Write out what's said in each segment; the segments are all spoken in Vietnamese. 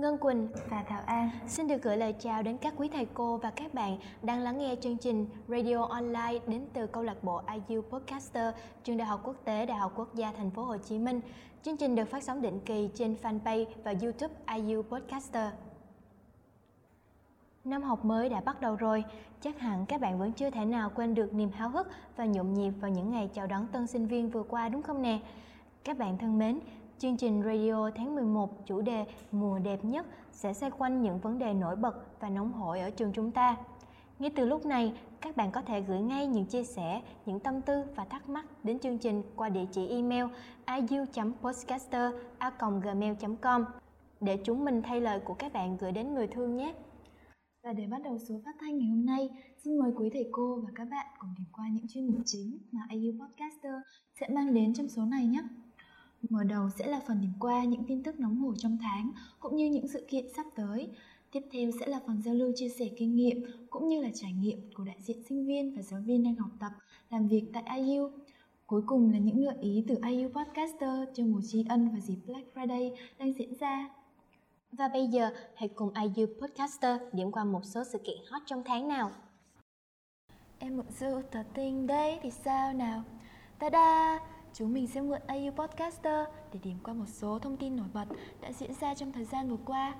Ngân Quỳnh và Thảo An xin được gửi lời chào đến các quý thầy cô và các bạn đang lắng nghe chương trình Radio Online đến từ câu lạc bộ IU Podcaster, trường Đại học Quốc tế Đại học Quốc gia Thành phố Hồ Chí Minh. Chương trình được phát sóng định kỳ trên fanpage và YouTube IU Podcaster. Năm học mới đã bắt đầu rồi, chắc hẳn các bạn vẫn chưa thể nào quên được niềm háo hức và nhộn nhịp vào những ngày chào đón tân sinh viên vừa qua đúng không nè? Các bạn thân mến, chương trình radio tháng 11 chủ đề Mùa đẹp nhất sẽ xoay quanh những vấn đề nổi bật và nóng hổi ở trường chúng ta. Ngay từ lúc này, các bạn có thể gửi ngay những chia sẻ, những tâm tư và thắc mắc đến chương trình qua địa chỉ email iu.podcaster.gmail.com để chúng mình thay lời của các bạn gửi đến người thương nhé. Và để bắt đầu số phát thanh ngày hôm nay, xin mời quý thầy cô và các bạn cùng điểm qua những chuyên mục chính mà IU Podcaster sẽ mang đến trong số này nhé. Mở đầu sẽ là phần điểm qua những tin tức nóng hổi trong tháng cũng như những sự kiện sắp tới. Tiếp theo sẽ là phần giao lưu chia sẻ kinh nghiệm cũng như là trải nghiệm của đại diện sinh viên và giáo viên đang học tập, làm việc tại IU. Cuối cùng là những gợi ý từ IU Podcaster cho mùa tri ân và dịp Black Friday đang diễn ra. Và bây giờ hãy cùng IU Podcaster điểm qua một số sự kiện hot trong tháng nào. Em mượn dư tờ tinh đây thì sao nào? Ta-da! Chúng mình sẽ mượn AU Podcaster để điểm qua một số thông tin nổi bật đã diễn ra trong thời gian vừa qua.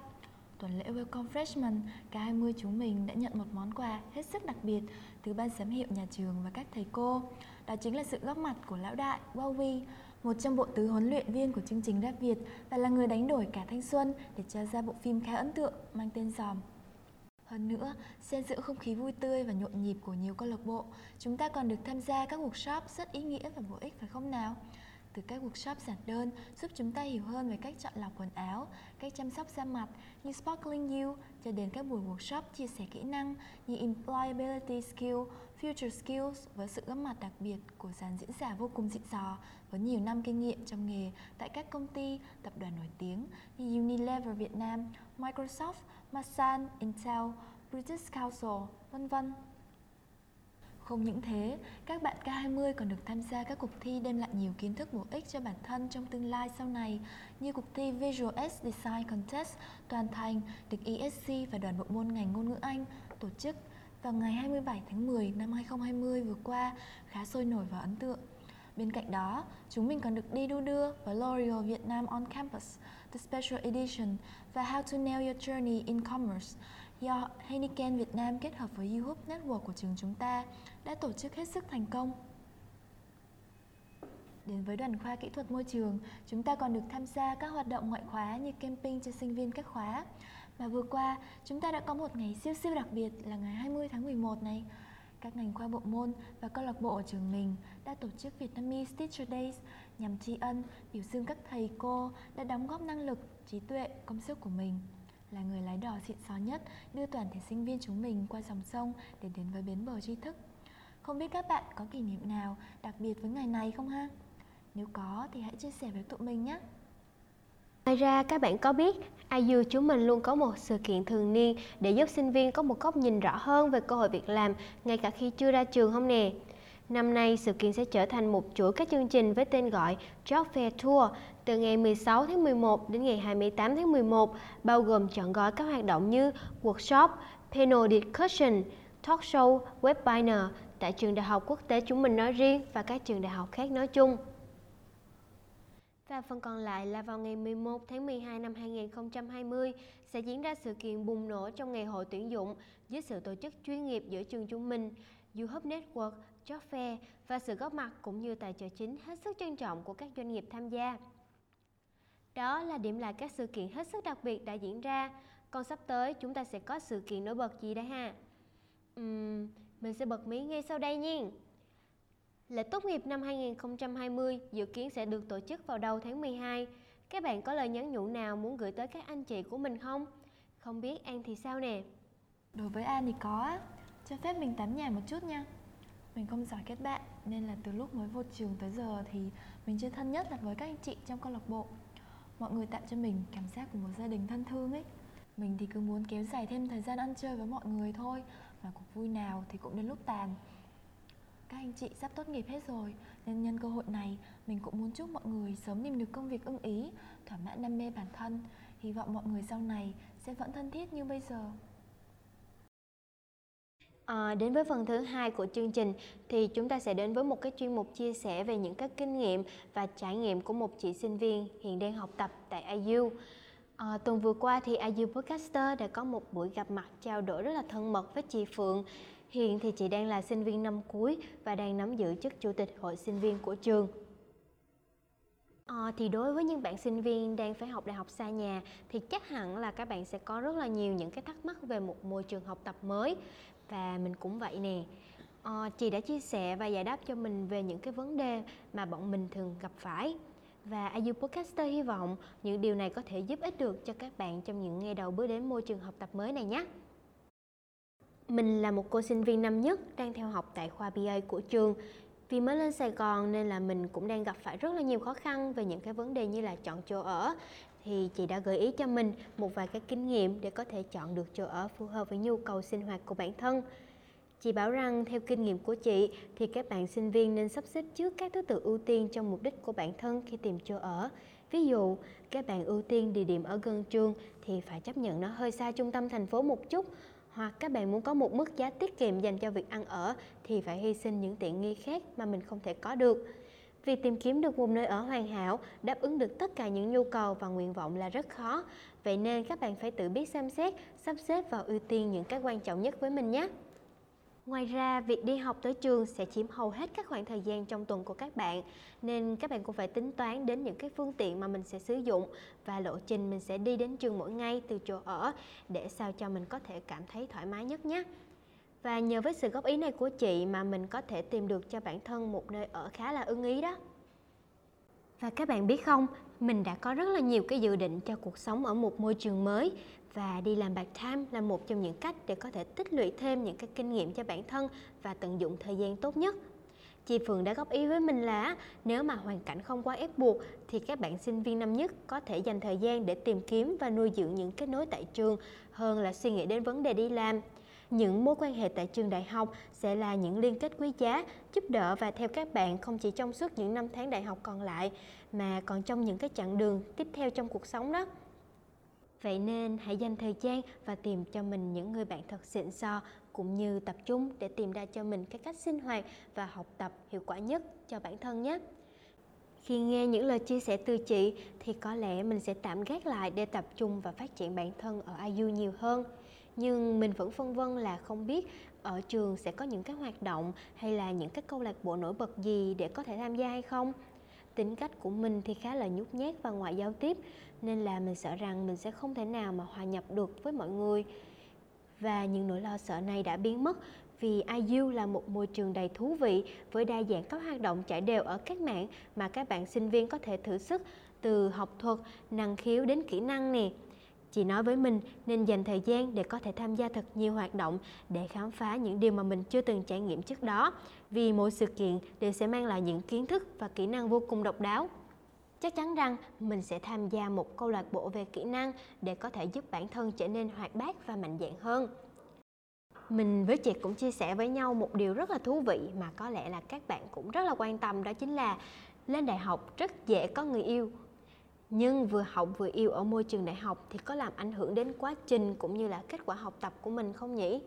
Tuần lễ Welcome Freshman, cả 20 chúng mình đã nhận một món quà hết sức đặc biệt từ ban giám hiệu nhà trường và các thầy cô. Đó chính là sự góp mặt của lão đại Wowie, một trong bộ tứ huấn luyện viên của chương trình rap Việt và là người đánh đổi cả thanh xuân để cho ra bộ phim khá ấn tượng mang tên Giòm. Hơn nữa, xen giữa không khí vui tươi và nhộn nhịp của nhiều câu lạc bộ, chúng ta còn được tham gia các workshop rất ý nghĩa và bổ ích phải không nào? Từ các workshop giản đơn giúp chúng ta hiểu hơn về cách chọn lọc quần áo, cách chăm sóc da mặt như Sparkling You cho đến các buổi workshop chia sẻ kỹ năng như Employability Skill, Future Skills với sự góp mặt đặc biệt của dàn diễn giả vô cùng xịn sò với nhiều năm kinh nghiệm trong nghề tại các công ty, tập đoàn nổi tiếng như Unilever Việt Nam, Microsoft, Masan, Intel, British Council, vân vân. Không những thế, các bạn K20 còn được tham gia các cuộc thi đem lại nhiều kiến thức bổ ích cho bản thân trong tương lai sau này như cuộc thi Visual S Design Contest toàn thành được ESC và đoàn bộ môn ngành ngôn ngữ Anh tổ chức vào ngày 27 tháng 10 năm 2020 vừa qua khá sôi nổi và ấn tượng. Bên cạnh đó, chúng mình còn được đi đu đưa với L'Oreal Việt Nam on Campus, The Special Edition và How to Nail Your Journey in Commerce do Heineken Việt Nam kết hợp với YouHub Network của trường chúng ta đã tổ chức hết sức thành công. Đến với đoàn khoa kỹ thuật môi trường, chúng ta còn được tham gia các hoạt động ngoại khóa như camping cho sinh viên các khóa. Mà vừa qua, chúng ta đã có một ngày siêu siêu đặc biệt là ngày 20 tháng 11 này. Các ngành khoa bộ môn và câu lạc bộ ở trường mình đã tổ chức Vietnamese Teacher Days nhằm tri ân, biểu dương các thầy cô đã đóng góp năng lực, trí tuệ, công sức của mình là người lái đò xịn xó nhất đưa toàn thể sinh viên chúng mình qua dòng sông để đến với bến bờ tri thức. Không biết các bạn có kỷ niệm nào đặc biệt với ngày này không ha? Nếu có thì hãy chia sẻ với tụi mình nhé. Ngoài ra các bạn có biết IU chúng mình luôn có một sự kiện thường niên để giúp sinh viên có một góc nhìn rõ hơn về cơ hội việc làm ngay cả khi chưa ra trường không nè? Năm nay, sự kiện sẽ trở thành một chuỗi các chương trình với tên gọi Job Fair Tour từ ngày 16 tháng 11 đến ngày 28 tháng 11, bao gồm chọn gói các hoạt động như workshop, panel discussion, talk show, webinar tại trường đại học quốc tế chúng mình nói riêng và các trường đại học khác nói chung. Và phần còn lại là vào ngày 11 tháng 12 năm 2020 sẽ diễn ra sự kiện bùng nổ trong ngày hội tuyển dụng dưới sự tổ chức chuyên nghiệp giữa trường chúng mình, YouHub Network, Job Fair và sự góp mặt cũng như tài trợ chính hết sức trân trọng của các doanh nghiệp tham gia. Đó là điểm lại các sự kiện hết sức đặc biệt đã diễn ra. Còn sắp tới chúng ta sẽ có sự kiện nổi bật gì đây ha? Uhm, mình sẽ bật mí ngay sau đây nha. Lễ tốt nghiệp năm 2020 dự kiến sẽ được tổ chức vào đầu tháng 12. Các bạn có lời nhắn nhủ nào muốn gửi tới các anh chị của mình không? Không biết An thì sao nè? Đối với An thì có Cho phép mình tắm nhà một chút nha Mình không giỏi kết bạn, Nên là từ lúc mới vô trường tới giờ Thì mình chưa thân nhất là với các anh chị trong câu lạc bộ Mọi người tạo cho mình cảm giác của một gia đình thân thương ấy Mình thì cứ muốn kéo dài thêm thời gian ăn chơi với mọi người thôi, Mà cuộc vui nào thì cũng đến lúc tàn các anh chị sắp tốt nghiệp hết rồi Nên nhân cơ hội này Mình cũng muốn chúc mọi người sớm tìm được công việc ưng ý Thỏa mãn đam mê bản thân Hy vọng mọi người sau này sẽ vẫn thân thiết như bây giờ. À, đến với phần thứ hai của chương trình thì chúng ta sẽ đến với một cái chuyên mục chia sẻ về những cái kinh nghiệm và trải nghiệm của một chị sinh viên hiện đang học tập tại IU. À, tuần vừa qua thì IU Podcaster đã có một buổi gặp mặt trao đổi rất là thân mật với chị Phượng. Hiện thì chị đang là sinh viên năm cuối và đang nắm giữ chức chủ tịch hội sinh viên của trường. À, thì đối với những bạn sinh viên đang phải học đại học xa nhà thì chắc hẳn là các bạn sẽ có rất là nhiều những cái thắc mắc về một môi trường học tập mới và mình cũng vậy nè à, chị đã chia sẻ và giải đáp cho mình về những cái vấn đề mà bọn mình thường gặp phải và IU Podcaster hy vọng những điều này có thể giúp ích được cho các bạn trong những ngày đầu bước đến môi trường học tập mới này nhé. Mình là một cô sinh viên năm nhất đang theo học tại khoa BA của trường. Vì mới lên Sài Gòn nên là mình cũng đang gặp phải rất là nhiều khó khăn về những cái vấn đề như là chọn chỗ ở. Thì chị đã gợi ý cho mình một vài cái kinh nghiệm để có thể chọn được chỗ ở phù hợp với nhu cầu sinh hoạt của bản thân. Chị bảo rằng theo kinh nghiệm của chị thì các bạn sinh viên nên sắp xếp trước các thứ tự ưu tiên trong mục đích của bản thân khi tìm chỗ ở. Ví dụ, các bạn ưu tiên địa điểm ở gần trường thì phải chấp nhận nó hơi xa trung tâm thành phố một chút hoặc các bạn muốn có một mức giá tiết kiệm dành cho việc ăn ở thì phải hy sinh những tiện nghi khác mà mình không thể có được. Việc tìm kiếm được một nơi ở hoàn hảo, đáp ứng được tất cả những nhu cầu và nguyện vọng là rất khó. Vậy nên các bạn phải tự biết xem xét, sắp xếp và ưu tiên những cái quan trọng nhất với mình nhé. Ngoài ra, việc đi học tới trường sẽ chiếm hầu hết các khoảng thời gian trong tuần của các bạn, nên các bạn cũng phải tính toán đến những cái phương tiện mà mình sẽ sử dụng và lộ trình mình sẽ đi đến trường mỗi ngày từ chỗ ở để sao cho mình có thể cảm thấy thoải mái nhất nhé. Và nhờ với sự góp ý này của chị mà mình có thể tìm được cho bản thân một nơi ở khá là ưng ý đó. Và các bạn biết không, mình đã có rất là nhiều cái dự định cho cuộc sống ở một môi trường mới và đi làm part-time là một trong những cách để có thể tích lũy thêm những cái kinh nghiệm cho bản thân và tận dụng thời gian tốt nhất. Chị Phượng đã góp ý với mình là nếu mà hoàn cảnh không quá ép buộc thì các bạn sinh viên năm nhất có thể dành thời gian để tìm kiếm và nuôi dưỡng những kết nối tại trường hơn là suy nghĩ đến vấn đề đi làm. Những mối quan hệ tại trường đại học sẽ là những liên kết quý giá, giúp đỡ và theo các bạn không chỉ trong suốt những năm tháng đại học còn lại mà còn trong những cái chặng đường tiếp theo trong cuộc sống đó. Vậy nên hãy dành thời gian và tìm cho mình những người bạn thật xịn so, cũng như tập trung để tìm ra cho mình cái cách sinh hoạt và học tập hiệu quả nhất cho bản thân nhé. Khi nghe những lời chia sẻ từ chị, thì có lẽ mình sẽ tạm gác lại để tập trung và phát triển bản thân ở IU nhiều hơn. Nhưng mình vẫn phân vân là không biết ở trường sẽ có những cái hoạt động hay là những cái câu lạc bộ nổi bật gì để có thể tham gia hay không. Tính cách của mình thì khá là nhút nhát và ngoại giao tiếp nên là mình sợ rằng mình sẽ không thể nào mà hòa nhập được với mọi người và những nỗi lo sợ này đã biến mất vì IU là một môi trường đầy thú vị với đa dạng các hoạt động trải đều ở các mảng mà các bạn sinh viên có thể thử sức từ học thuật, năng khiếu đến kỹ năng nè. Chị nói với mình nên dành thời gian để có thể tham gia thật nhiều hoạt động để khám phá những điều mà mình chưa từng trải nghiệm trước đó, vì mỗi sự kiện đều sẽ mang lại những kiến thức và kỹ năng vô cùng độc đáo. Chắc chắn rằng mình sẽ tham gia một câu lạc bộ về kỹ năng để có thể giúp bản thân trở nên hoạt bát và mạnh dạn hơn. Mình với chị cũng chia sẻ với nhau một điều rất là thú vị mà có lẽ là các bạn cũng rất là quan tâm, đó chính là lên đại học rất dễ có người yêu nhưng vừa học vừa yêu ở môi trường đại học thì có làm ảnh hưởng đến quá trình cũng như là kết quả học tập của mình không nhỉ?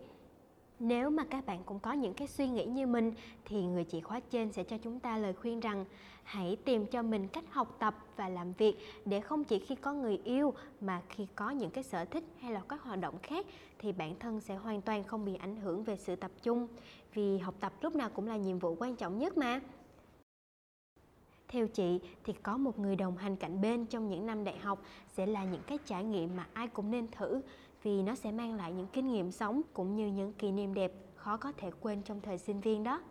Nếu mà các bạn cũng có những cái suy nghĩ như mình thì người chị khóa trên sẽ cho chúng ta lời khuyên rằng hãy tìm cho mình cách học tập và làm việc để không chỉ khi có người yêu mà khi có những cái sở thích hay là các hoạt động khác thì bản thân sẽ hoàn toàn không bị ảnh hưởng về sự tập trung. Vì học tập lúc nào cũng là nhiệm vụ quan trọng nhất mà theo chị thì có một người đồng hành cạnh bên trong những năm đại học sẽ là những cái trải nghiệm mà ai cũng nên thử vì nó sẽ mang lại những kinh nghiệm sống cũng như những kỷ niệm đẹp khó có thể quên trong thời sinh viên đó.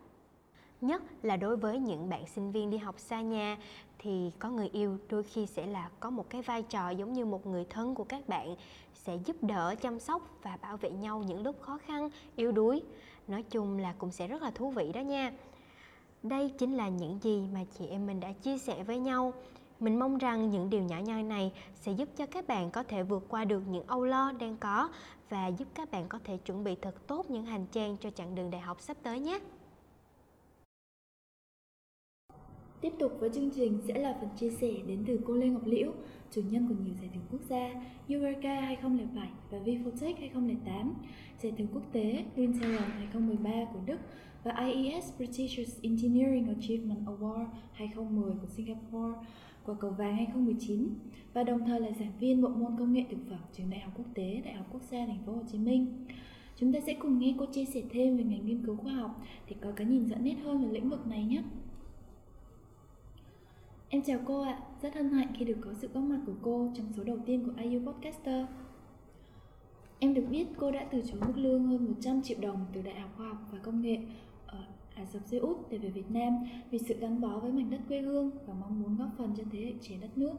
Nhất là đối với những bạn sinh viên đi học xa nhà thì có người yêu đôi khi sẽ là có một cái vai trò giống như một người thân của các bạn, sẽ giúp đỡ, chăm sóc và bảo vệ nhau những lúc khó khăn, yếu đuối. Nói chung là cũng sẽ rất là thú vị đó nha đây chính là những gì mà chị em mình đã chia sẻ với nhau mình mong rằng những điều nhỏ nhoi này sẽ giúp cho các bạn có thể vượt qua được những âu lo đang có và giúp các bạn có thể chuẩn bị thật tốt những hành trang cho chặng đường đại học sắp tới nhé. Tiếp tục với chương trình sẽ là phần chia sẻ đến từ cô Lê Ngọc Liễu, chủ nhân của nhiều giải thưởng quốc gia Eureka 2007 và Vifotech 2008, giải thưởng quốc tế Lindsay 2013 của Đức và IES British Engineering Achievement Award 2010 của Singapore, quả cầu vàng 2019 và đồng thời là giảng viên bộ môn công nghệ thực phẩm trường Đại học Quốc tế Đại học Quốc gia Thành phố Hồ Chí Minh. Chúng ta sẽ cùng nghe cô chia sẻ thêm về ngành nghiên cứu khoa học để có cái nhìn rõ nét hơn về lĩnh vực này nhé. Em chào cô ạ, rất hân hạnh khi được có sự góp mặt của cô trong số đầu tiên của IU Podcaster. Em được biết cô đã từ chối mức lương hơn 100 triệu đồng từ Đại học Khoa học và Công nghệ ở Ả Rập Xê Út để về Việt Nam vì sự gắn bó với mảnh đất quê hương và mong muốn góp phần cho thế hệ trẻ đất nước.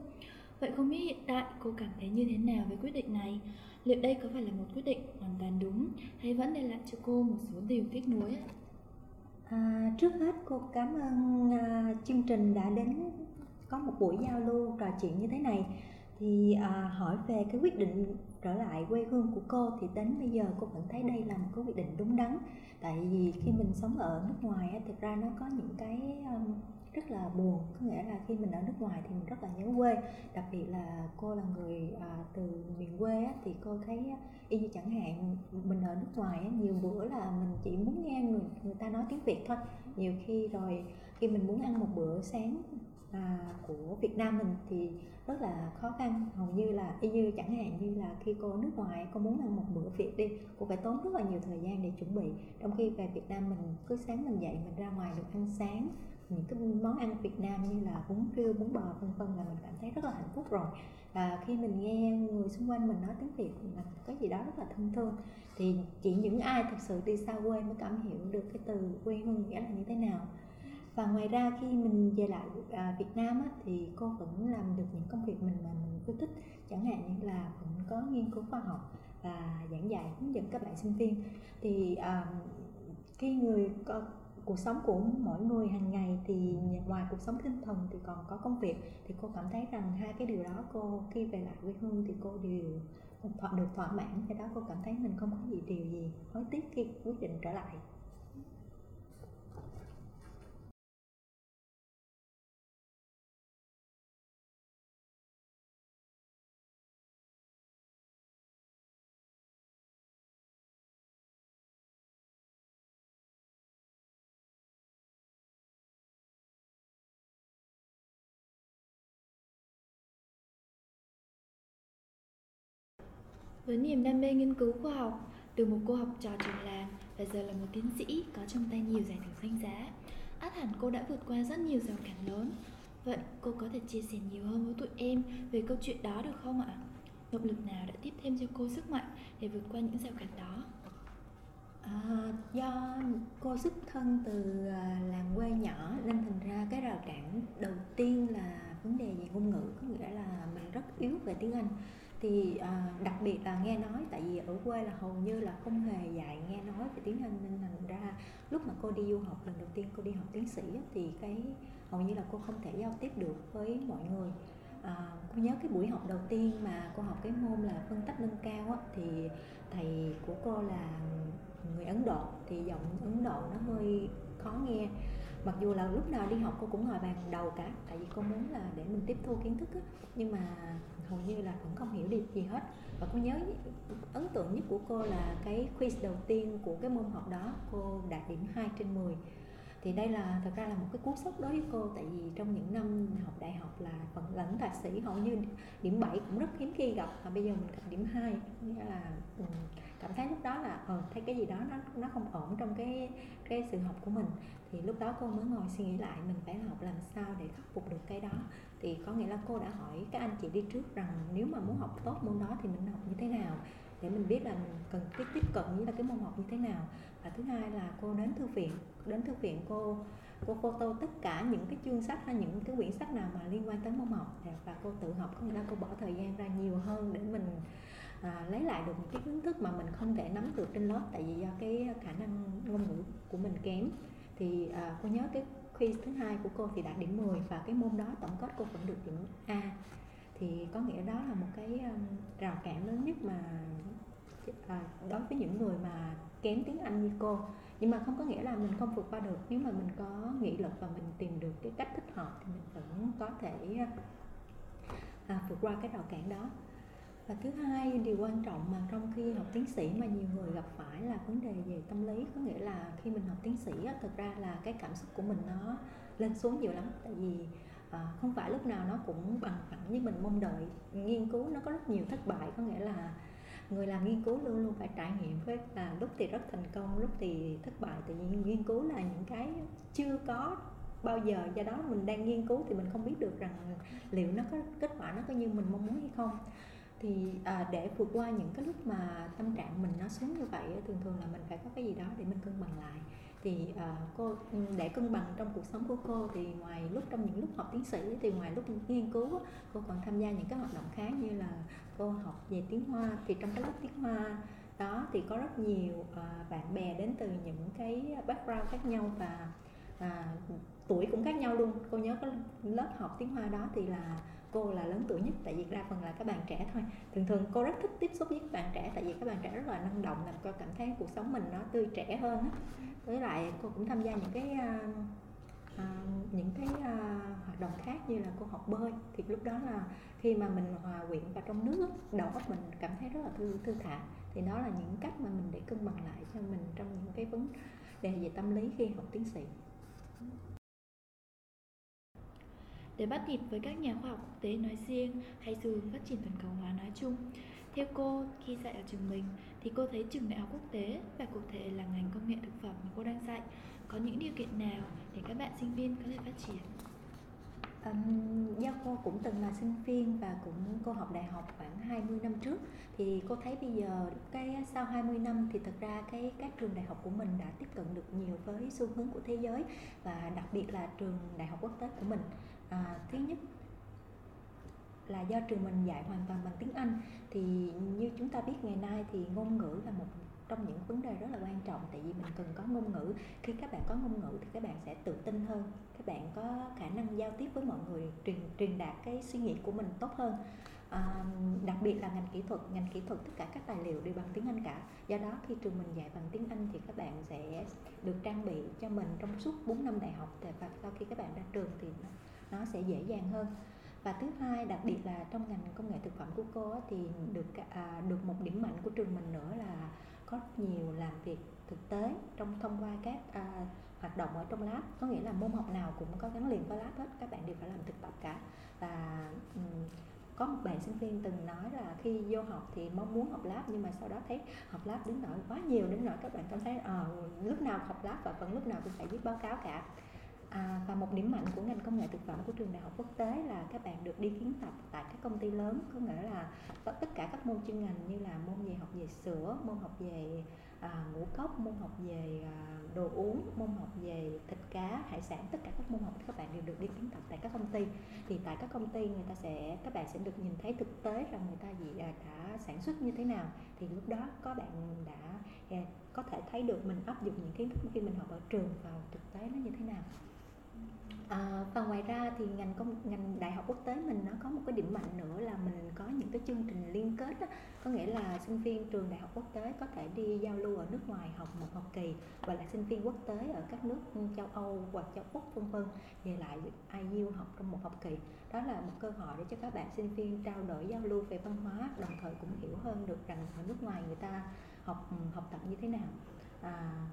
Vậy không biết hiện tại cô cảm thấy như thế nào với quyết định này? Liệu đây có phải là một quyết định hoàn toàn đúng hay vẫn để lại cho cô một số điều tiếc nuối ạ? À, trước hết cô cảm ơn uh, chương trình đã đến có một buổi giao lưu trò chuyện như thế này. Thì à, hỏi về cái quyết định trở lại quê hương của cô thì đến bây giờ cô vẫn thấy đây là một cái quyết định đúng đắn. Tại vì khi mình sống ở nước ngoài á, thực ra nó có những cái um, rất là buồn. Có nghĩa là khi mình ở nước ngoài thì mình rất là nhớ quê. Đặc biệt là cô là người à, từ miền quê á, thì cô thấy y như chẳng hạn mình ở nước ngoài á, nhiều bữa là mình chỉ muốn nghe người người ta nói tiếng việt thôi. Nhiều khi rồi khi mình muốn ăn một bữa sáng à, của Việt Nam mình thì rất là khó khăn. Hầu như là y như chẳng hạn như là khi cô nước ngoài cô muốn ăn một bữa Việt đi cô phải tốn rất là nhiều thời gian để chuẩn bị. Trong khi về Việt Nam mình cứ sáng mình dậy mình ra ngoài được ăn sáng những cái món ăn Việt Nam như là bún riêu bún bò vân vân là mình cảm thấy rất là hạnh phúc rồi. Và khi mình nghe người xung quanh mình nói tiếng Việt là có gì đó rất là thân thương. Thì chỉ những ai thực sự đi xa quê mới cảm hiểu được cái từ quê hương nghĩa là như thế nào và ngoài ra khi mình về lại à, Việt Nam á, thì cô vẫn làm được những công việc mình mà mình yêu thích. Chẳng hạn như là vẫn có nghiên cứu khoa học và giảng dạy hướng dẫn các bạn sinh viên. Thì à, khi người có cuộc sống của mỗi người hàng ngày thì ngoài cuộc sống tinh thần thì còn có công việc thì cô cảm thấy rằng hai cái điều đó cô khi về lại quê hương thì cô đều thỏa được thỏa mãn. Cái đó cô cảm thấy mình không có gì điều gì hối tiếc khi quyết định trở lại. Với niềm đam mê nghiên cứu khoa học, từ một cô học trò trường làng và giờ là một tiến sĩ có trong tay nhiều giải thưởng danh giá, át hẳn cô đã vượt qua rất nhiều rào cản lớn. Vậy cô có thể chia sẻ nhiều hơn với tụi em về câu chuyện đó được không ạ? Động lực nào đã tiếp thêm cho cô sức mạnh để vượt qua những rào cản đó? À, do cô xuất thân từ à, làng quê nhỏ nên thành ra cái rào cản đầu tiên là vấn đề về ngôn ngữ có nghĩa là mình rất yếu về tiếng Anh thì à, đặc biệt là nghe nói tại vì ở quê là hầu như là không hề dạy nghe nói về tiếng Anh nên thành ra lúc mà cô đi du học lần đầu tiên cô đi học tiến sĩ thì cái hầu như là cô không thể giao tiếp được với mọi người. À, cô nhớ cái buổi học đầu tiên mà cô học cái môn là phân tách nâng cao á, thì thầy của cô là người Ấn Độ thì giọng Ấn Độ nó hơi khó nghe mặc dù là lúc nào đi học cô cũng ngồi bàn đầu cả tại vì cô muốn là để mình tiếp thu kiến thức á. Nhưng mà hầu như là cũng không hiểu được gì hết. Và cô nhớ ấn tượng nhất của cô là cái quiz đầu tiên của cái môn học đó cô đạt điểm 2 trên 10 thì đây là thật ra là một cái cú sốc đối với cô tại vì trong những năm học đại học là phần lẫn thạc sĩ hầu như điểm 7 cũng rất hiếm khi gặp mà bây giờ mình gặp điểm 2 nghĩa là ừ, cảm thấy lúc đó là ờ thấy cái gì đó nó nó không ổn trong cái cái sự học của mình thì lúc đó cô mới ngồi suy nghĩ lại mình phải học làm sao để khắc phục được cái đó. Thì có nghĩa là cô đã hỏi các anh chị đi trước rằng nếu mà muốn học tốt môn đó thì mình học như thế nào để mình biết là mình cần tiếp tiếp cận với là cái môn học như thế nào. Và thứ hai là cô đến thư viện đến thư viện cô cô photo tất cả những cái chương sách hay những cái quyển sách nào mà liên quan tới môn học. Và cô tự học có nghĩa là cô bỏ thời gian ra nhiều hơn để mình à, lấy lại được những cái kiến thức mà mình không thể nắm được trên lớp tại vì do cái khả năng ngôn ngữ của mình kém thì à, cô nhớ cái quiz thứ hai của cô thì đạt điểm 10 và cái môn đó tổng kết cô vẫn được điểm A. Thì có nghĩa đó là một cái um, rào cản lớn nhất mà à, đối với những người mà kém tiếng Anh như cô. Nhưng mà không có nghĩa là mình không vượt qua được. Nếu mà mình có nghị lực và mình tìm được cái cách thích hợp thì mình vẫn có thể à, vượt qua cái rào cản đó và thứ hai điều quan trọng mà trong khi học tiến sĩ mà nhiều người gặp phải là vấn đề về tâm lý. Có nghĩa là khi mình học tiến sĩ á, thực ra là cái cảm xúc của mình nó lên xuống nhiều lắm. Tại vì à, không phải lúc nào nó cũng bằng phẳng như mình mong đợi. Nghiên cứu nó có rất nhiều thất bại. Có nghĩa là người làm nghiên cứu luôn luôn phải trải nghiệm với là lúc thì rất thành công lúc thì thất bại. Tại vì nghiên cứu là những cái chưa có bao giờ. Do đó mình đang nghiên cứu thì mình không biết được rằng liệu nó có kết quả nó có như mình mong muốn hay không thì à, để vượt qua những cái lúc mà tâm trạng mình nó xuống như vậy thường thường là mình phải có cái gì đó để mình cân bằng lại. Thì à, cô để cân bằng trong cuộc sống của cô thì ngoài lúc trong những lúc học tiến sĩ thì ngoài lúc nghiên cứu cô còn tham gia những cái hoạt động khác như là cô học về tiếng hoa. Thì trong cái lớp tiếng hoa đó thì có rất nhiều à, bạn bè đến từ những cái background khác nhau và à, tuổi cũng khác nhau luôn. Cô nhớ cái lớp học tiếng hoa đó thì là cô là lớn tuổi nhất tại vì đa phần là các bạn trẻ thôi. Thường thường cô rất thích tiếp xúc với các bạn trẻ tại vì các bạn trẻ rất là năng động làm cô cảm thấy cuộc sống mình nó tươi trẻ hơn á. Với lại cô cũng tham gia những cái uh, uh, những cái uh, hoạt động khác như là cô học bơi. Thì lúc đó là khi mà mình hòa quyện vào trong nước đầu óc mình cảm thấy rất là thư thư thả. Thì đó là những cách mà mình để cân bằng lại cho mình trong những cái vấn đề về tâm lý khi học tiến sĩ. Để bắt nhịp với các nhà khoa học quốc tế nói riêng hay xu hướng phát triển toàn cầu hóa nói chung. Theo cô, khi dạy ở trường mình thì cô thấy trường đại học quốc tế và cụ thể là ngành công nghệ thực phẩm mà cô đang dạy có những điều kiện nào để các bạn sinh viên có thể phát triển? Um, do cô cũng từng là sinh viên và cũng cô học đại học khoảng 20 năm trước thì cô thấy bây giờ cái sau 20 năm thì thật ra cái các trường đại học của mình đã tiếp cận được nhiều với xu hướng của thế giới và đặc biệt là trường đại học quốc tế của mình à, thứ nhất là do trường mình dạy hoàn toàn bằng tiếng Anh thì như chúng ta biết ngày nay thì ngôn ngữ là một trong những vấn đề rất là quan trọng tại vì mình cần có ngôn ngữ. Khi các bạn có ngôn ngữ thì các bạn sẽ tự tin hơn các bạn có khả năng giao tiếp với mọi người truyền truyền đạt cái suy nghĩ của mình tốt hơn à, đặc biệt là ngành kỹ thuật ngành kỹ thuật tất cả các tài liệu đều bằng tiếng Anh cả. Do đó khi trường mình dạy bằng tiếng Anh thì các bạn sẽ được trang bị cho mình trong suốt 4 năm đại học. Và sau khi các bạn ra trường thì nó sẽ dễ dàng hơn. Và thứ hai đặc biệt là trong ngành công nghệ thực phẩm của cô thì được à, được một điểm mạnh của trường mình nữa là có nhiều làm việc thực tế trong thông qua các à, hoạt động ở trong lab. Có nghĩa là môn học nào cũng có gắn liền với lab hết các bạn đều phải làm thực tập cả. Và um, có một bạn sinh viên từng nói là khi vô học thì mong muốn học lab nhưng mà sau đó thấy học lab đến nỗi quá nhiều đến nỗi các bạn cảm thấy à, lúc nào học lab và vẫn lúc nào cũng phải viết báo cáo cả. À, và một điểm mạnh của ngành công nghệ thực phẩm của trường đại học quốc tế là các bạn được đi kiến tập tại các công ty lớn có nghĩa là có tất cả các môn chuyên ngành như là môn về học về sữa môn học về à, ngũ cốc môn học về à, đồ uống môn học về thịt cá hải sản tất cả các môn học các bạn đều được đi kiến tập tại các công ty. Thì tại các công ty người ta sẽ các bạn sẽ được nhìn thấy thực tế rằng người ta gì à, đã sản xuất như thế nào. Thì lúc đó có bạn đã à, có thể thấy được mình áp dụng những kiến thức khi mình học ở trường vào thực tế nó như thế nào. À, và ngoài ra thì ngành công ngành đại học quốc tế mình nó có một cái điểm mạnh nữa là mình có những cái chương trình liên kết đó. có nghĩa là sinh viên trường đại học quốc tế có thể đi giao lưu ở nước ngoài học một học kỳ và là sinh viên quốc tế ở các nước châu Âu hoặc châu Úc vân vân về lại IU học trong một học kỳ đó là một cơ hội để cho các bạn sinh viên trao đổi giao lưu về văn hóa đồng thời cũng hiểu hơn được rằng ở nước ngoài người ta học học tập như thế nào à,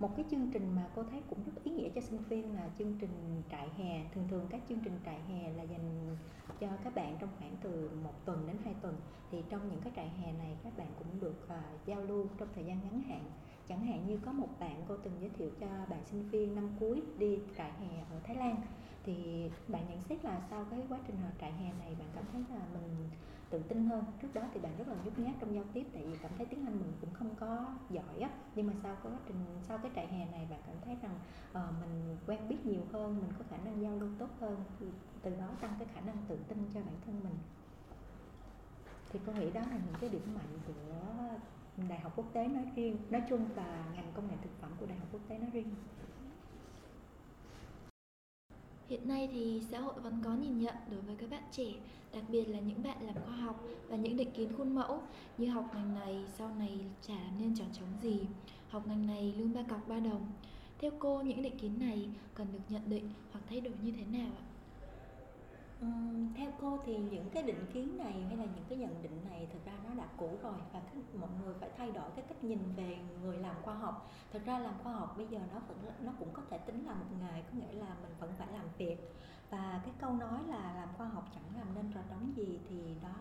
một cái chương trình mà cô thấy cũng rất ý nghĩa cho sinh viên là chương trình trại hè. Thường thường các chương trình trại hè là dành cho các bạn trong khoảng từ một tuần đến hai tuần. Thì trong những cái trại hè này các bạn cũng được uh, giao lưu trong thời gian ngắn hạn. Chẳng hạn như có một bạn cô từng giới thiệu cho bạn sinh viên năm cuối đi trại hè ở Thái Lan. Thì bạn nhận xét là sau cái quá trình trại hè này bạn cảm thấy là mình tự tin hơn. Trước đó thì bạn rất là nhút nhát trong giao tiếp tại vì cảm thấy tiếng anh mình cũng không có giỏi á. Nhưng mà sau quá trình sau cái trại hè này bạn cảm thấy rằng uh, mình quen biết nhiều hơn mình có khả năng giao lưu tốt hơn thì từ đó tăng cái khả năng tự tin cho bản thân mình. Thì tôi nghĩ đó là những cái điểm mạnh của đại học quốc tế nói riêng nói chung và ngành công nghệ thực phẩm của đại học quốc tế nói riêng. Hiện nay thì xã hội vẫn có nhìn nhận đối với các bạn trẻ, đặc biệt là những bạn làm khoa học và những định kiến khuôn mẫu như học ngành này sau này chả làm nên tròn trống gì, học ngành này lương ba cọc ba đồng. Theo cô, những định kiến này cần được nhận định hoặc thay đổi như thế nào ạ? Uhm, theo cô thì những cái định kiến này hay là những cái nhận định này thực ra nó đã cũ rồi và cái, mọi người phải thay đổi cái cách nhìn về người làm khoa học thực ra làm khoa học bây giờ nó vẫn nó cũng có thể tính là một nghề, có nghĩa là mình vẫn phải làm việc. Và cái câu nói là làm khoa học chẳng làm nên trò trống gì thì đó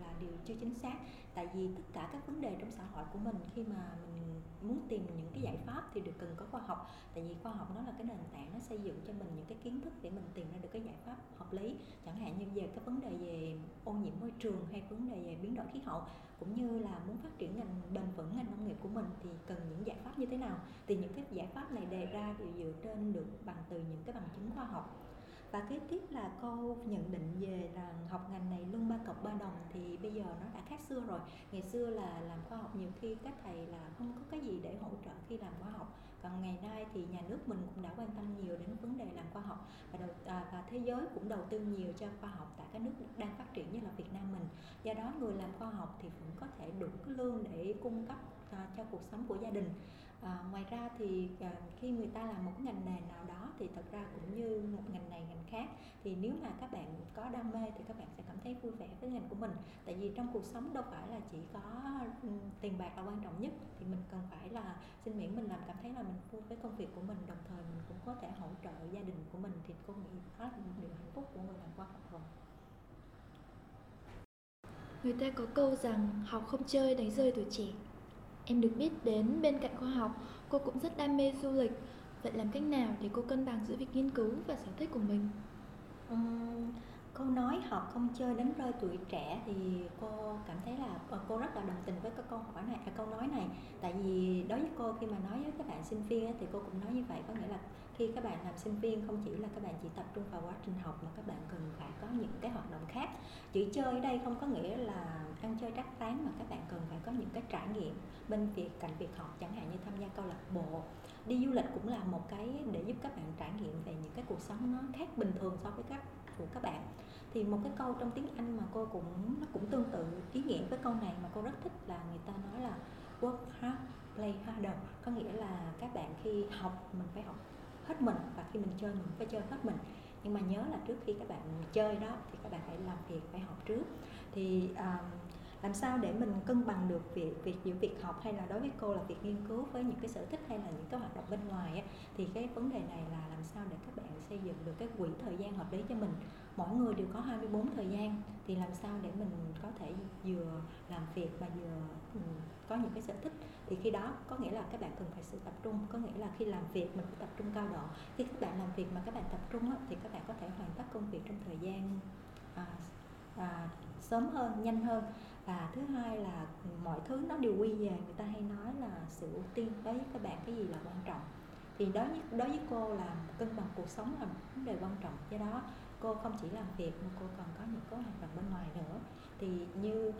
là điều chưa chính xác. Tại vì tất cả các vấn đề trong xã hội của mình khi mà mình muốn tìm những cái giải pháp thì được cần có khoa học. Tại vì khoa học nó là cái nền tảng nó xây dựng cho mình những cái kiến thức để mình tìm ra được cái giải pháp hợp lý. Chẳng hạn như về cái vấn đề về ô nhiễm môi trường hay vấn đề về biến đổi khí hậu cũng như là muốn phát triển ngành bền vững, ngành nông nghiệp của mình thì cần những giải pháp như thế nào? Thì những cái giải pháp này đề ra đều dựa trên được bằng từ những cái bằng chứng khoa học và kế tiếp là cô nhận định về là học ngành này lương ba cọc ba đồng thì bây giờ nó đã khác xưa rồi. Ngày xưa là làm khoa học nhiều khi các thầy là không có cái gì để hỗ trợ khi làm khoa học. Còn ngày nay thì nhà nước mình cũng đã quan tâm nhiều đến vấn đề làm khoa học và đầu, à, và thế giới cũng đầu tư nhiều cho khoa học tại các nước đang phát triển như là Việt Nam mình. Do đó người làm khoa học thì cũng có thể đủ cái lương để cung cấp à, cho cuộc sống của gia đình à, ngoài ra thì à, khi người ta làm một ngành nghề nào đó thì thật ra cũng như một ngành này ngành khác. Thì nếu mà các bạn có đam mê thì các bạn sẽ cảm thấy vui vẻ với ngành của mình. Tại vì trong cuộc sống đâu phải là chỉ có tiền bạc là quan trọng nhất. Thì mình cần phải là xin miễn mình làm cảm thấy là mình vui với công việc của mình đồng thời mình cũng có thể hỗ trợ gia đình của mình. Thì cô nghĩ đó là một điều hạnh phúc của người làm khoa học rồi. Người ta có câu rằng học không chơi đánh rơi tuổi trẻ. Em được biết đến bên cạnh khoa học, cô cũng rất đam mê du lịch. Vậy làm cách nào để cô cân bằng giữa việc nghiên cứu và sở thích của mình? Uhm, câu nói học không chơi đánh rơi tuổi trẻ thì cô cảm thấy là ờ, cô rất là đồng tình với cái câu hỏi này, à, câu nói này. Tại vì đối với cô khi mà nói với các bạn sinh viên thì cô cũng nói như vậy, có nghĩa là khi các bạn làm sinh viên không chỉ là các bạn chỉ tập trung vào quá trình học mà các bạn cần phải có những cái hoạt động khác. Chữ chơi ở đây không có nghĩa là ăn chơi trác tán mà các bạn cần phải có những cái trải nghiệm. Bên việc cạnh việc học chẳng hạn như tham gia câu lạc bộ đi du lịch cũng là một cái để giúp các bạn trải nghiệm về những cái cuộc sống nó khác bình thường so với các của các bạn thì một cái câu trong tiếng Anh mà cô cũng nó cũng tương tự ý nghĩa với câu này mà cô rất thích là người ta nói là work hard play harder. Có nghĩa là các bạn khi học mình phải học hết mình và khi mình chơi mình phải chơi hết mình. Nhưng mà nhớ là trước khi các bạn chơi đó thì các bạn phải làm việc phải học trước. Thì um, làm sao để mình cân bằng được việc việc giữa việc học hay là đối với cô là việc nghiên cứu với những cái sở thích hay là những cái hoạt động bên ngoài á, thì cái vấn đề này là làm sao để các bạn xây dựng được cái quỹ thời gian hợp lý cho mình? Mỗi người đều có 24 thời gian thì làm sao để mình có thể vừa làm việc và vừa ừ, có những cái sở thích? Thì khi đó có nghĩa là các bạn cần phải sự tập trung có nghĩa là khi làm việc mình phải tập trung cao độ. Khi các bạn làm việc mà các bạn tập trung á, thì các bạn có thể hoàn tất công việc trong thời gian à, à, sớm hơn nhanh hơn và thứ hai là mọi thứ nó đều quy về, người ta hay nói là sự ưu tiên đối với các bạn cái gì là quan trọng. Thì đối với đối với cô là cân bằng cuộc sống là một vấn đề quan trọng, do đó cô không chỉ làm việc mà cô còn có những cái hoạt động bên ngoài nữa. Thì như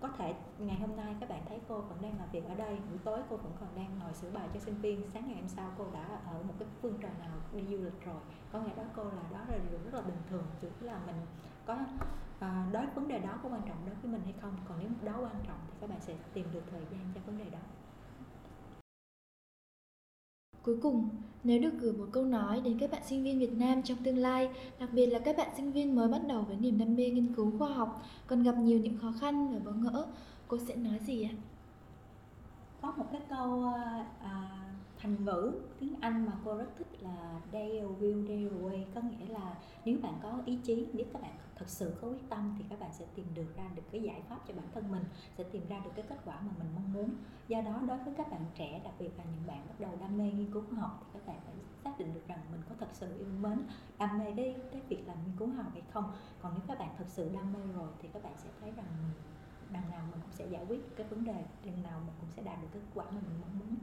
có thể ngày hôm nay các bạn thấy cô vẫn đang làm việc ở đây, buổi tối cô vẫn còn đang ngồi sửa bài cho sinh viên, sáng ngày hôm sau cô đã ở một cái phương trời nào đi du lịch rồi. Có nghĩa đó cô là, đó là điều rất là bình thường, chỉ là mình có à, đối vấn đề đó có quan trọng đối với mình hay không còn nếu đó quan trọng thì các bạn sẽ tìm được thời gian cho vấn đề đó Cuối cùng, nếu được gửi một câu nói đến các bạn sinh viên Việt Nam trong tương lai, đặc biệt là các bạn sinh viên mới bắt đầu với niềm đam mê nghiên cứu khoa học, còn gặp nhiều những khó khăn và bỡ ngỡ, cô sẽ nói gì ạ? Có một cái câu à, thành ngữ tiếng Anh mà cô rất thích là dare will dare away có nghĩa là nếu bạn có ý chí nếu các bạn thật sự có quyết tâm thì các bạn sẽ tìm được ra được cái giải pháp cho bản thân mình, sẽ tìm ra được cái kết quả mà mình mong muốn. Do đó, đối với các bạn trẻ, đặc biệt là những bạn bắt đầu đam mê nghiên cứu khoa học, thì các bạn phải xác định được rằng mình có thật sự yêu mến, đam mê cái cái việc làm nghiên cứu khoa học hay không. Còn nếu các bạn thật sự đam mê rồi thì các bạn sẽ thấy rằng đằng nào mình cũng sẽ giải quyết cái vấn đề, đằng nào mình cũng sẽ đạt được kết quả mà mình mong muốn.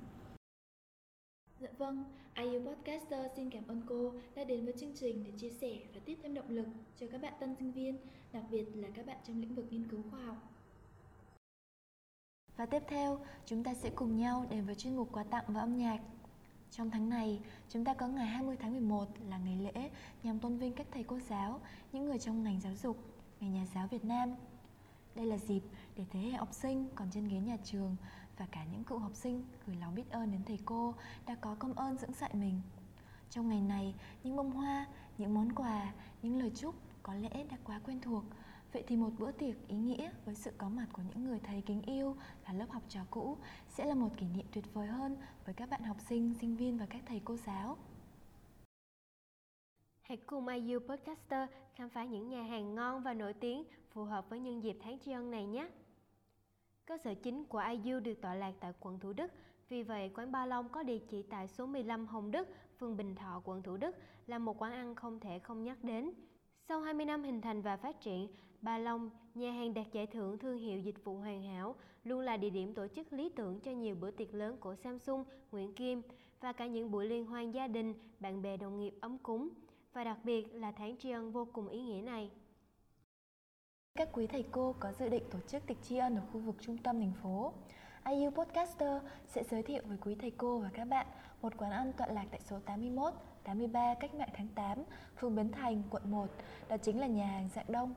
Dạ vâng, IU Podcaster xin cảm ơn cô đã đến với chương trình để chia sẻ và tiếp thêm động lực cho các bạn tân sinh viên, đặc biệt là các bạn trong lĩnh vực nghiên cứu khoa học. Và tiếp theo, chúng ta sẽ cùng nhau đến với chuyên mục quà tặng và âm nhạc. Trong tháng này, chúng ta có ngày 20 tháng 11 là ngày lễ nhằm tôn vinh các thầy cô giáo, những người trong ngành giáo dục, ngày nhà giáo Việt Nam. Đây là dịp để thế hệ học sinh còn trên ghế nhà trường và cả những cựu học sinh gửi lòng biết ơn đến thầy cô đã có công ơn dưỡng dạy mình. Trong ngày này, những bông hoa, những món quà, những lời chúc có lẽ đã quá quen thuộc. Vậy thì một bữa tiệc ý nghĩa với sự có mặt của những người thầy kính yêu là lớp học trò cũ sẽ là một kỷ niệm tuyệt vời hơn với các bạn học sinh, sinh viên và các thầy cô giáo. Hãy cùng IU Podcaster khám phá những nhà hàng ngon và nổi tiếng phù hợp với nhân dịp tháng tri ân này nhé. Cơ sở chính của IU được tọa lạc tại quận Thủ Đức, vì vậy quán Ba Long có địa chỉ tại số 15 Hồng Đức, phường Bình Thọ, quận Thủ Đức là một quán ăn không thể không nhắc đến. Sau 20 năm hình thành và phát triển, Ba Long, nhà hàng đạt giải thưởng thương hiệu dịch vụ hoàn hảo, luôn là địa điểm tổ chức lý tưởng cho nhiều bữa tiệc lớn của Samsung, Nguyễn Kim và cả những buổi liên hoan gia đình, bạn bè đồng nghiệp ấm cúng. Và đặc biệt là tháng tri ân vô cùng ý nghĩa này. Các quý thầy cô có dự định tổ chức tiệc tri ân ở khu vực trung tâm thành phố. IU Podcaster sẽ giới thiệu với quý thầy cô và các bạn một quán ăn tọa lạc tại số 81, 83 Cách mạng tháng 8, phường Bến Thành, quận 1, đó chính là nhà hàng Dạng Đông.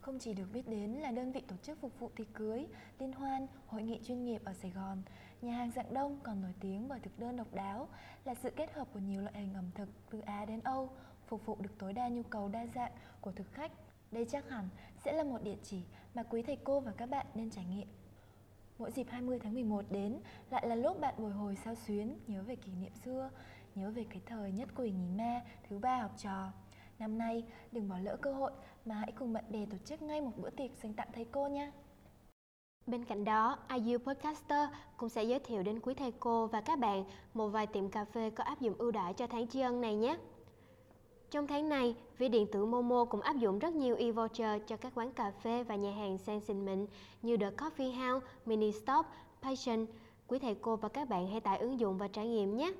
Không chỉ được biết đến là đơn vị tổ chức phục vụ tiệc cưới, liên hoan, hội nghị chuyên nghiệp ở Sài Gòn, nhà hàng Dạng Đông còn nổi tiếng bởi thực đơn độc đáo là sự kết hợp của nhiều loại hình ẩm thực từ Á đến Âu, phục vụ được tối đa nhu cầu đa dạng của thực khách. Đây chắc hẳn sẽ là một địa chỉ mà quý thầy cô và các bạn nên trải nghiệm. Mỗi dịp 20 tháng 11 đến lại là lúc bạn bồi hồi sao xuyến, nhớ về kỷ niệm xưa, nhớ về cái thời nhất quỷ nghỉ ma, thứ ba học trò. Năm nay, đừng bỏ lỡ cơ hội mà hãy cùng bạn bè tổ chức ngay một bữa tiệc dành tặng thầy cô nha. Bên cạnh đó, IU Podcaster cũng sẽ giới thiệu đến quý thầy cô và các bạn một vài tiệm cà phê có áp dụng ưu đãi cho tháng tri ân này nhé. Trong tháng này, ví điện tử Momo cũng áp dụng rất nhiều e-voucher cho các quán cà phê và nhà hàng sang xịn mịn như The Coffee House, Mini Stop, Passion. Quý thầy cô và các bạn hãy tải ứng dụng và trải nghiệm nhé.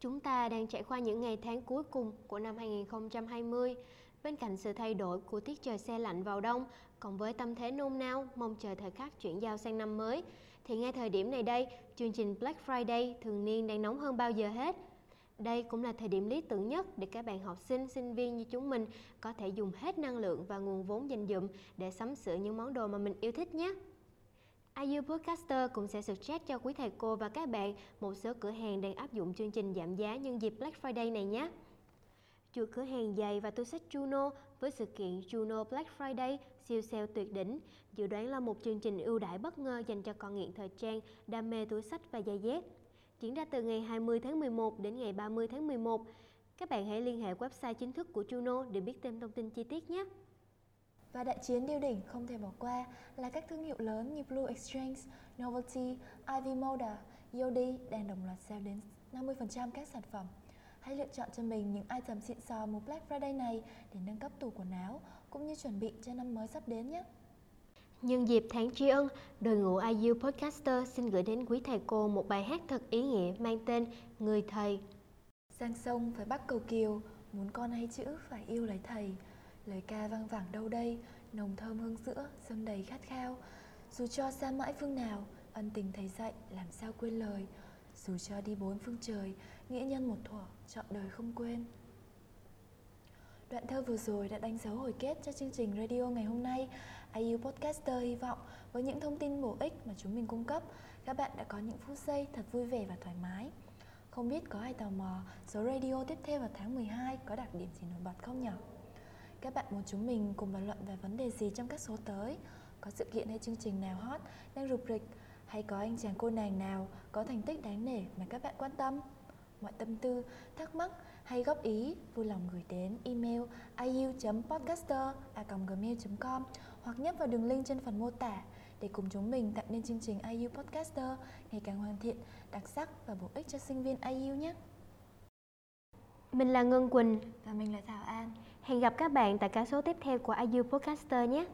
Chúng ta đang trải qua những ngày tháng cuối cùng của năm 2020. Bên cạnh sự thay đổi của tiết trời xe lạnh vào đông, còn với tâm thế nôn nao mong chờ thời khắc chuyển giao sang năm mới, thì ngay thời điểm này đây, chương trình Black Friday thường niên đang nóng hơn bao giờ hết. Đây cũng là thời điểm lý tưởng nhất để các bạn học sinh, sinh viên như chúng mình có thể dùng hết năng lượng và nguồn vốn dành dụm để sắm sửa những món đồ mà mình yêu thích nhé. IU Podcaster cũng sẽ suggest cho quý thầy cô và các bạn một số cửa hàng đang áp dụng chương trình giảm giá nhân dịp Black Friday này nhé. Chuỗi cửa hàng giày và túi sách Juno với sự kiện Juno Black Friday siêu sale tuyệt đỉnh dự đoán là một chương trình ưu đãi bất ngờ dành cho con nghiện thời trang, đam mê túi sách và giày dép. Diễn ra từ ngày 20 tháng 11 đến ngày 30 tháng 11. Các bạn hãy liên hệ website chính thức của Juno để biết thêm thông tin chi tiết nhé. Và đại chiến điêu đỉnh không thể bỏ qua là các thương hiệu lớn như Blue Exchange, Novelty, Ivy Moda, Yodi đang đồng loạt sale đến 50% các sản phẩm. Hãy lựa chọn cho mình những item xịn sò mùa Black Friday này để nâng cấp tủ quần áo cũng như chuẩn bị cho năm mới sắp đến nhé. Nhân dịp tháng tri ân, đội ngũ IU Podcaster xin gửi đến quý thầy cô một bài hát thật ý nghĩa mang tên Người Thầy. Sang sông phải bắt cầu kiều, muốn con hay chữ phải yêu lấy thầy. Lời ca vang vẳng đâu đây, nồng thơm hương sữa, dâng đầy khát khao. Dù cho xa mãi phương nào, ân tình thầy dạy làm sao quên lời. Dù cho đi bốn phương trời, nghĩa nhân một thuở, chọn đời không quên. Đoạn thơ vừa rồi đã đánh dấu hồi kết cho chương trình radio ngày hôm nay. IU Podcaster hy vọng với những thông tin bổ ích mà chúng mình cung cấp, các bạn đã có những phút giây thật vui vẻ và thoải mái. Không biết có ai tò mò số radio tiếp theo vào tháng 12 có đặc điểm gì nổi bật không nhỉ? Các bạn muốn chúng mình cùng bàn luận về vấn đề gì trong các số tới? Có sự kiện hay chương trình nào hot đang rục rịch? Hay có anh chàng cô nàng nào có thành tích đáng nể mà các bạn quan tâm? Mọi tâm tư, thắc mắc hay góp ý vui lòng gửi đến email iu.podcaster.gmail.com hoặc nhấp vào đường link trên phần mô tả để cùng chúng mình tạo nên chương trình IU Podcaster ngày càng hoàn thiện, đặc sắc và bổ ích cho sinh viên IU nhé. Mình là Ngân Quỳnh Và mình là Thảo An. Hẹn gặp các bạn tại cả số tiếp theo của IU Podcaster nhé.